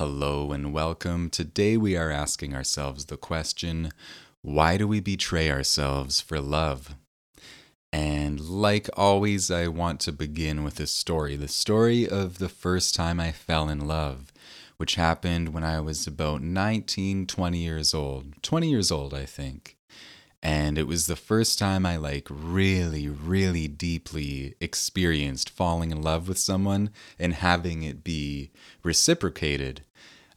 Hello and welcome. Today we are asking ourselves the question why do we betray ourselves for love? And like always, I want to begin with a story the story of the first time I fell in love, which happened when I was about 19, 20 years old. 20 years old, I think and it was the first time I like really, really deeply experienced falling in love with someone and having it be reciprocated.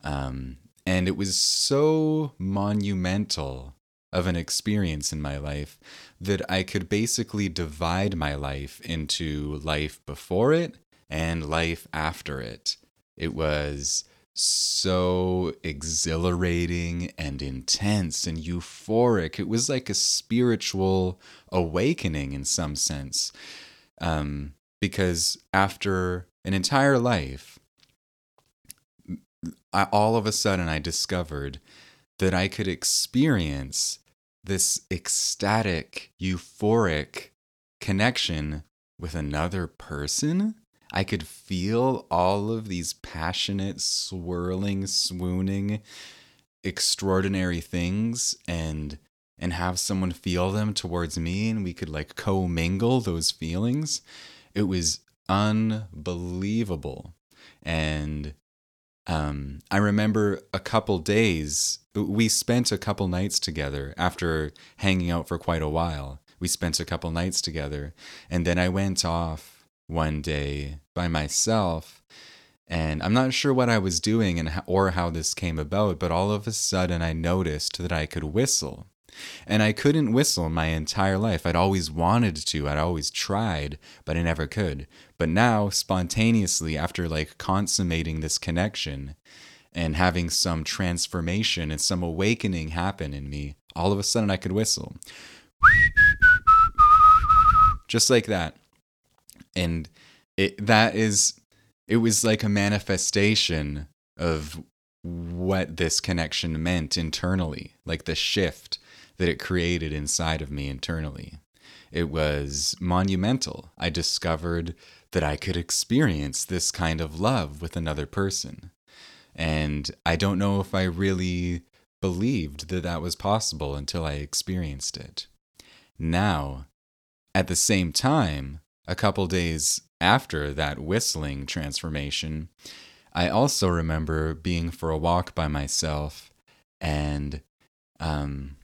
Um, and it was so monumental of an experience in my life that I could basically divide my life into life before it and life after it. It was so exhilarating and intense and euphoric. It was like a spiritual awakening in some sense. Um, because after an entire life, I, all of a sudden I discovered that I could experience this ecstatic, euphoric connection with another person I could feel all of these passionate, swirling, swooning, extraordinary things and and have someone feel them towards me and we could like co-mingle those feelings. It was unbelievable. And um, I remember a couple days, we spent a couple nights together after hanging out for quite a while. We spent a couple nights together. And then I went off one day by myself and I'm not sure what I was doing and or how this came about, but all of a sudden I noticed that I could whistle. And I couldn't whistle my entire life. I'd always wanted to, I'd always tried, but I never could. But now, spontaneously, after like consummating this connection and having some transformation and some awakening happen in me, all of a sudden I could whistle. Just like that and it that is it was like a manifestation of what this connection meant internally like the shift that it created inside of me internally. It was monumental. I discovered that i could experience this kind of love with another person. And i don't know if i really believed that that was possible until i experienced it. Now at the same time a couple days after that whistling transformation, I also remember being for a walk by myself and um,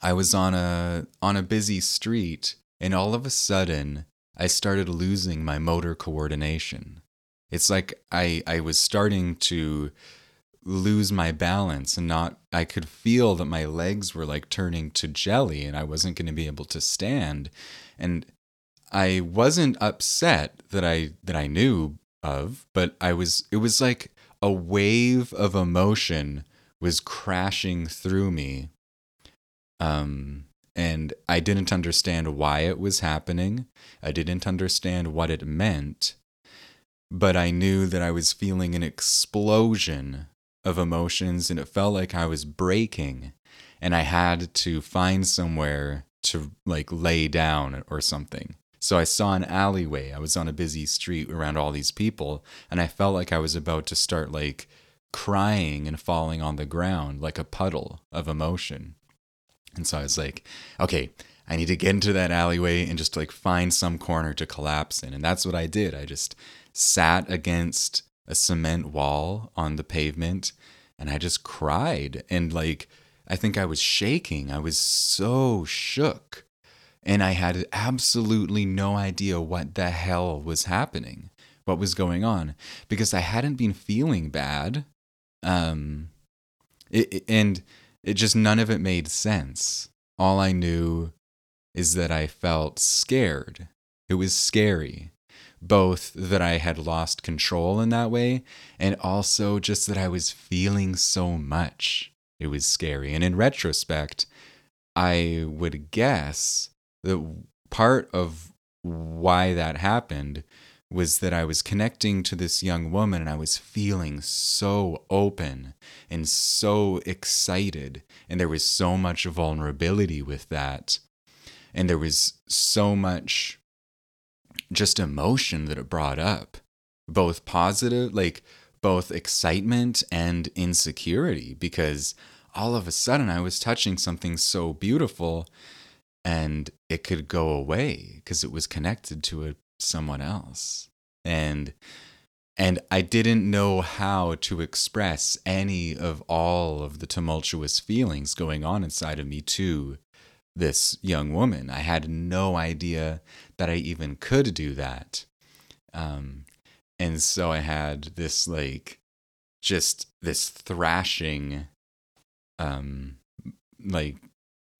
I was on a on a busy street and all of a sudden I started losing my motor coordination. It's like I I was starting to lose my balance and not I could feel that my legs were like turning to jelly and I wasn't going to be able to stand and I wasn't upset that I that I knew of, but I was it was like a wave of emotion was crashing through me. Um and I didn't understand why it was happening. I didn't understand what it meant. But I knew that I was feeling an explosion of emotions and it felt like I was breaking and I had to find somewhere to like lay down or something. So I saw an alleyway. I was on a busy street around all these people, and I felt like I was about to start like crying and falling on the ground like a puddle of emotion. And so I was like, okay, I need to get into that alleyway and just like find some corner to collapse in. And that's what I did. I just sat against a cement wall on the pavement and I just cried. And like, I think I was shaking. I was so shook and I had absolutely no idea what the hell was happening, what was going on, because I hadn't been feeling bad. Um, it, and it just none of it made sense. All I knew is that I felt scared. It was scary, both that I had lost control in that way, and also just that I was feeling so much. It was scary. And in retrospect, I would guess the part of why that happened was that I was connecting to this young woman and I was feeling so open and so excited. And there was so much vulnerability with that. And there was so much just emotion that it brought up, both positive, like both excitement and insecurity because all of a sudden I was touching something so beautiful and it could go away because it was connected to a, someone else. And and I didn't know how to express any of all of the tumultuous feelings going on inside of me to this young woman. I had no idea that I even could do that. Um, and so I had this like just this thrashing um like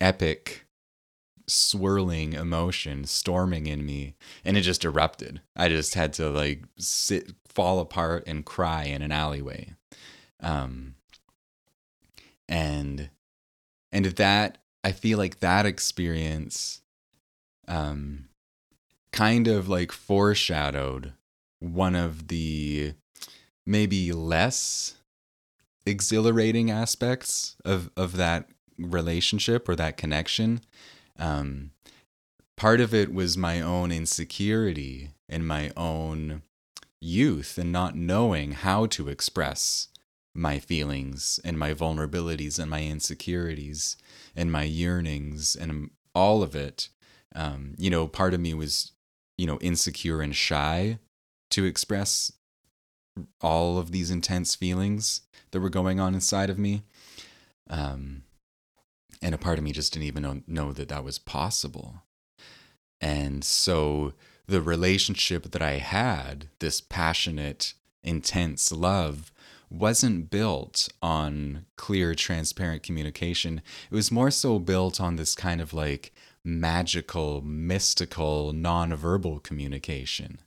epic swirling emotion storming in me and it just erupted. I just had to like sit fall apart and cry in an alleyway. Um and and that i feel like that experience um kind of like foreshadowed one of the maybe less exhilarating aspects of of that relationship or that connection um, part of it was my own insecurity and my own youth and not knowing how to express my feelings and my vulnerabilities and my insecurities and my yearnings and all of it. Um, you know, part of me was, you know, insecure and shy to express all of these intense feelings that were going on inside of me. Um, and a part of me just didn't even know, know that that was possible. And so the relationship that I had, this passionate, intense love, wasn't built on clear, transparent communication. It was more so built on this kind of like magical, mystical, nonverbal communication.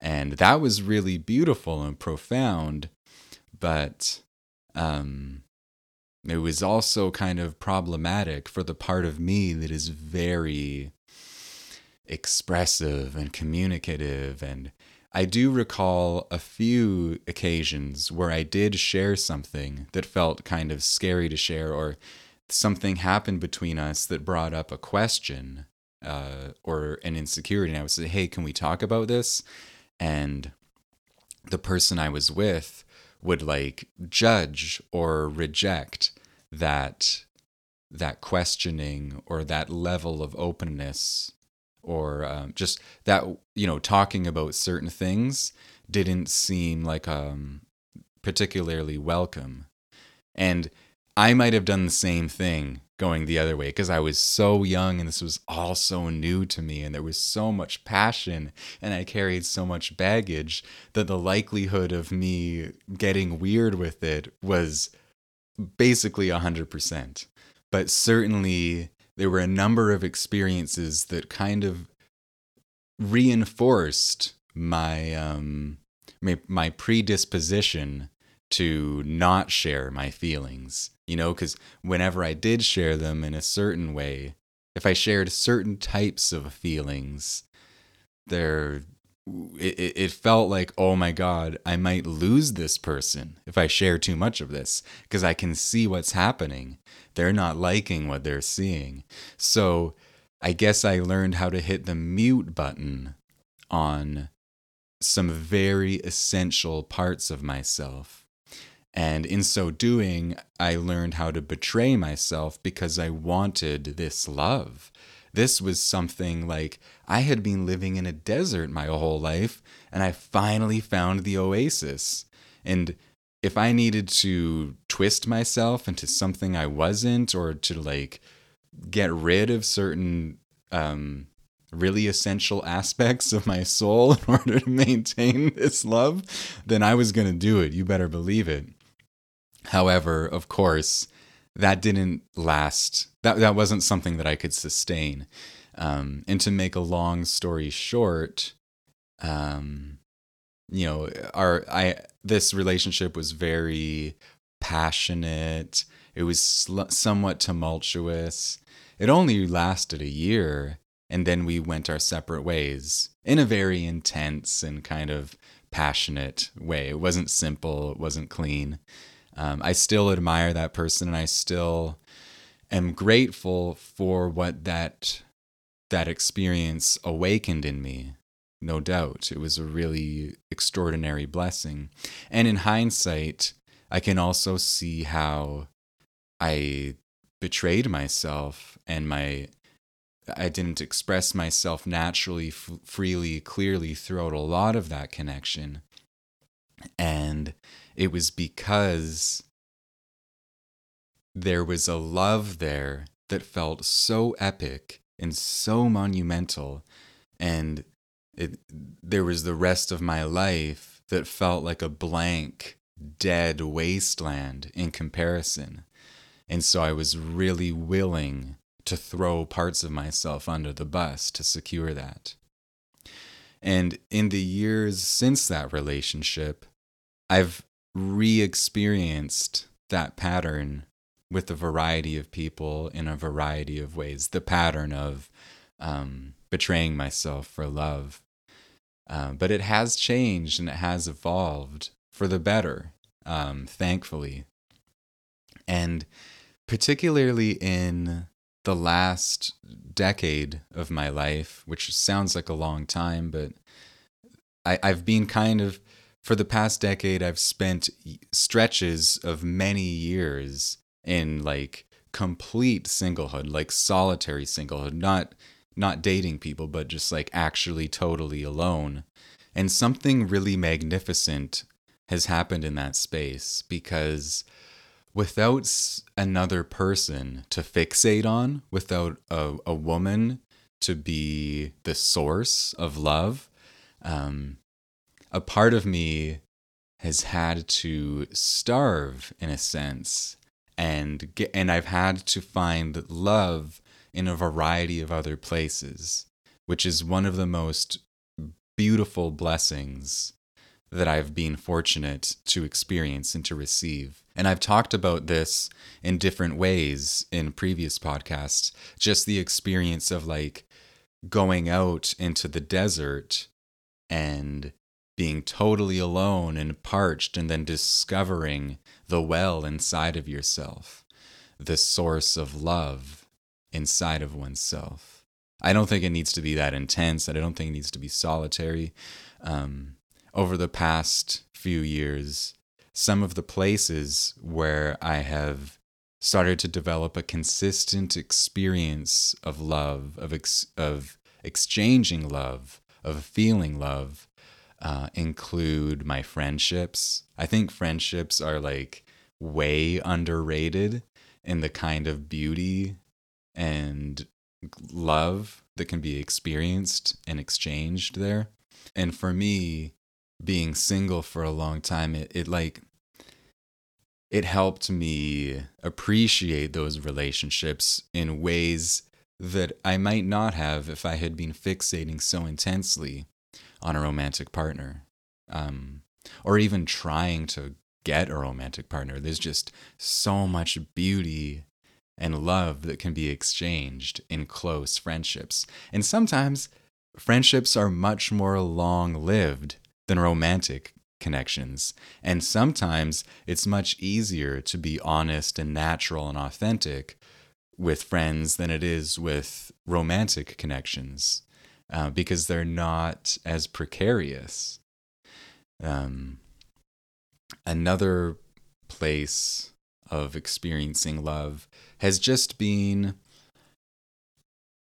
And that was really beautiful and profound. But um, it was also kind of problematic for the part of me that is very expressive and communicative. And I do recall a few occasions where I did share something that felt kind of scary to share, or something happened between us that brought up a question uh, or an insecurity. And I would say, Hey, can we talk about this? And the person I was with would like judge or reject that that questioning or that level of openness or um, just that you know talking about certain things didn't seem like um particularly welcome. And i might have done the same thing going the other way because i was so young and this was all so new to me and there was so much passion and i carried so much baggage that the likelihood of me getting weird with it was basically 100%. But certainly there were a number of experiences that kind of reinforced my um my, my predisposition to not share my feelings you know because whenever i did share them in a certain way if i shared certain types of feelings there it, it felt like, oh my God, I might lose this person if I share too much of this because I can see what's happening. They're not liking what they're seeing. So I guess I learned how to hit the mute button on some very essential parts of myself. And in so doing, I learned how to betray myself because I wanted this love. This was something like I had been living in a desert my whole life, and I finally found the oasis. And if I needed to twist myself into something I wasn't, or to like get rid of certain um, really essential aspects of my soul in order to maintain this love, then I was going to do it. You better believe it. However, of course, that didn't last. That that wasn't something that I could sustain. Um, and to make a long story short, um, you know, our I this relationship was very passionate. It was sl- somewhat tumultuous. It only lasted a year, and then we went our separate ways in a very intense and kind of passionate way. It wasn't simple. It wasn't clean um, I still admire that person and I still am grateful for what that that experience awakened in me no doubt. It was a really extraordinary blessing. And in hindsight, I can also see how I betrayed myself and my I didn't express myself naturally, f- freely, clearly throughout a lot of that connection. And it was because there was a love there that felt so epic and so monumental. And it, there was the rest of my life that felt like a blank, dead wasteland in comparison. And so I was really willing to throw parts of myself under the bus to secure that. And in the years since that relationship, I've re experienced that pattern with a variety of people in a variety of ways. The pattern of um, betraying myself for love. Uh, but it has changed and it has evolved for the better, um, thankfully. And particularly in the last decade of my life, which sounds like a long time, but I, I've been kind of, for the past decade, I've spent stretches of many years in like complete singlehood, like solitary singlehood, not not dating people, but just like actually totally alone. And something really magnificent has happened in that space because without another person to fixate on, without a, a woman to be the source of love, um, a part of me has had to starve in a sense and get, and I've had to find love in a variety of other places, which is one of the most beautiful blessings that I've been fortunate to experience and to receive. And I've talked about this in different ways in previous podcasts, just the experience of like going out into the desert and being totally alone and parched, and then discovering the well inside of yourself, the source of love inside of oneself. I don't think it needs to be that intense. and I don't think it needs to be solitary. Um, over the past few years, some of the places where I have started to develop a consistent experience of love, of ex- of exchanging love, of feeling love, uh, include my friendships. I think friendships are like way underrated in the kind of beauty and love that can be experienced and exchanged there. And for me, being single for a long time, it, it like it helped me appreciate those relationships in ways that I might not have if I had been fixating so intensely on a romantic partner. Um, or even trying to get a romantic partner. There's just so much beauty and love that can be exchanged in close friendships. And sometimes friendships are much more long lived than romantic connections. And sometimes it's much easier to be honest and natural and authentic with friends than it is with romantic connections uh, because they're not as precarious. Um, another place of experiencing love has just been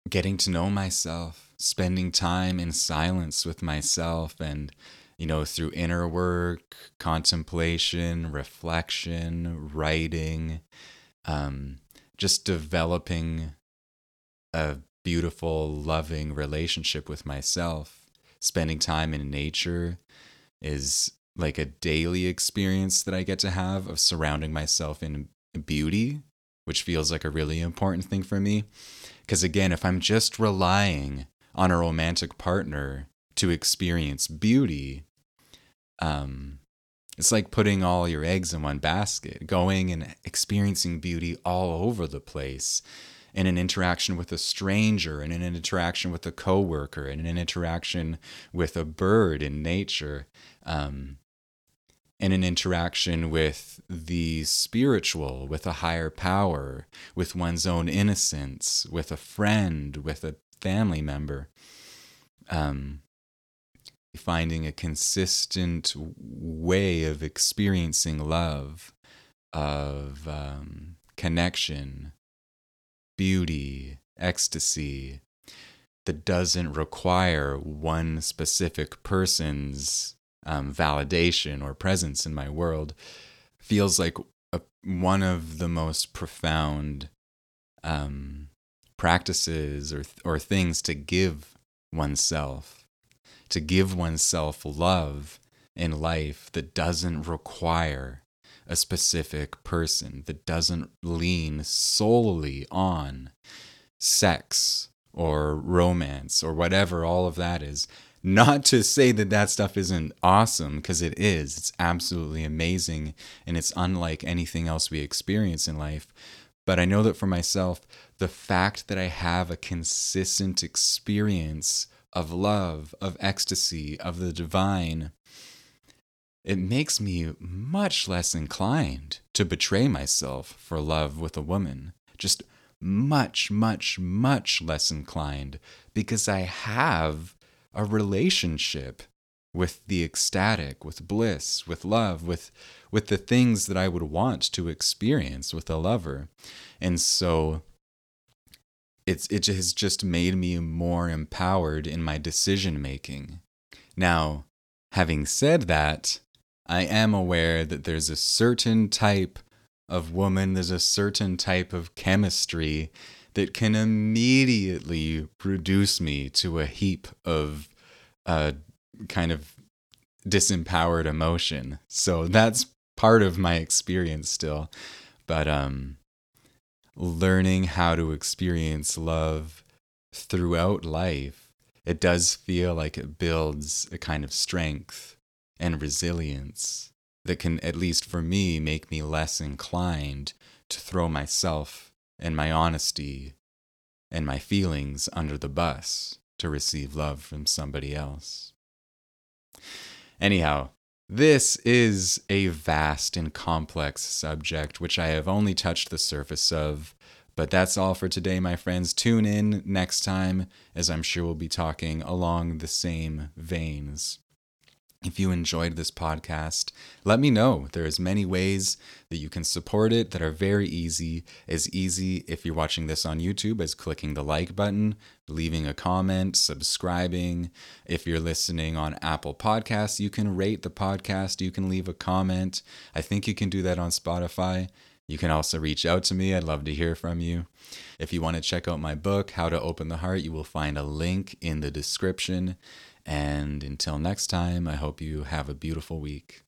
getting to know myself, spending time in silence with myself and you know, through inner work, contemplation, reflection, writing, um, just developing a beautiful, loving relationship with myself. Spending time in nature is like a daily experience that I get to have of surrounding myself in beauty, which feels like a really important thing for me. Because again, if I'm just relying on a romantic partner to experience beauty, um, it's like putting all your eggs in one basket, going and experiencing beauty all over the place in an interaction with a stranger, in an interaction with a coworker, in an interaction with a bird in nature. Um, in an interaction with the spiritual, with a higher power, with one's own innocence, with a friend, with a family member. Um, finding a consistent way of experiencing love, of um, connection, beauty, ecstasy that doesn't require one specific person's um, validation or presence in my world feels like a, one of the most profound um, practices or or things to give oneself, to give oneself love in life that doesn't require a specific person, that doesn't lean solely on sex or romance or whatever all of that is. Not to say that that stuff isn't awesome, because it is. It's absolutely amazing and it's unlike anything else we experience in life. But I know that for myself, the fact that I have a consistent experience of love, of ecstasy, of the divine, it makes me much less inclined to betray myself for love with a woman. Just much, much, much less inclined because I have a relationship with the ecstatic, with bliss, with love, with with the things that I would want to experience with a lover. And so it's it has just made me more empowered in my decision making. Now, having said that, I am aware that there's a certain type of woman, there's a certain type of chemistry that can immediately reduce me to a heap of uh, kind of disempowered emotion. So that's part of my experience still. But um, learning how to experience love throughout life, it does feel like it builds a kind of strength and resilience that can, at least for me, make me less inclined to throw myself and my honesty and my feelings under the bus to receive love from somebody else. Anyhow, this is a vast and complex subject which I have only touched the surface of. But that's all for today, my friends. Tune in next time, as I'm sure we'll be talking along the same veins. If you enjoyed this podcast, let me know. There's many ways that you can support it that are very easy. As easy if you're watching this on YouTube as clicking the like button, leaving a comment, subscribing. If you're listening on Apple Podcasts, you can rate the podcast, you can leave a comment. I think you can do that on Spotify. You can also reach out to me. I'd love to hear from you. If you want to check out my book, How to Open the Heart, you will find a link in the description. And until next time, I hope you have a beautiful week.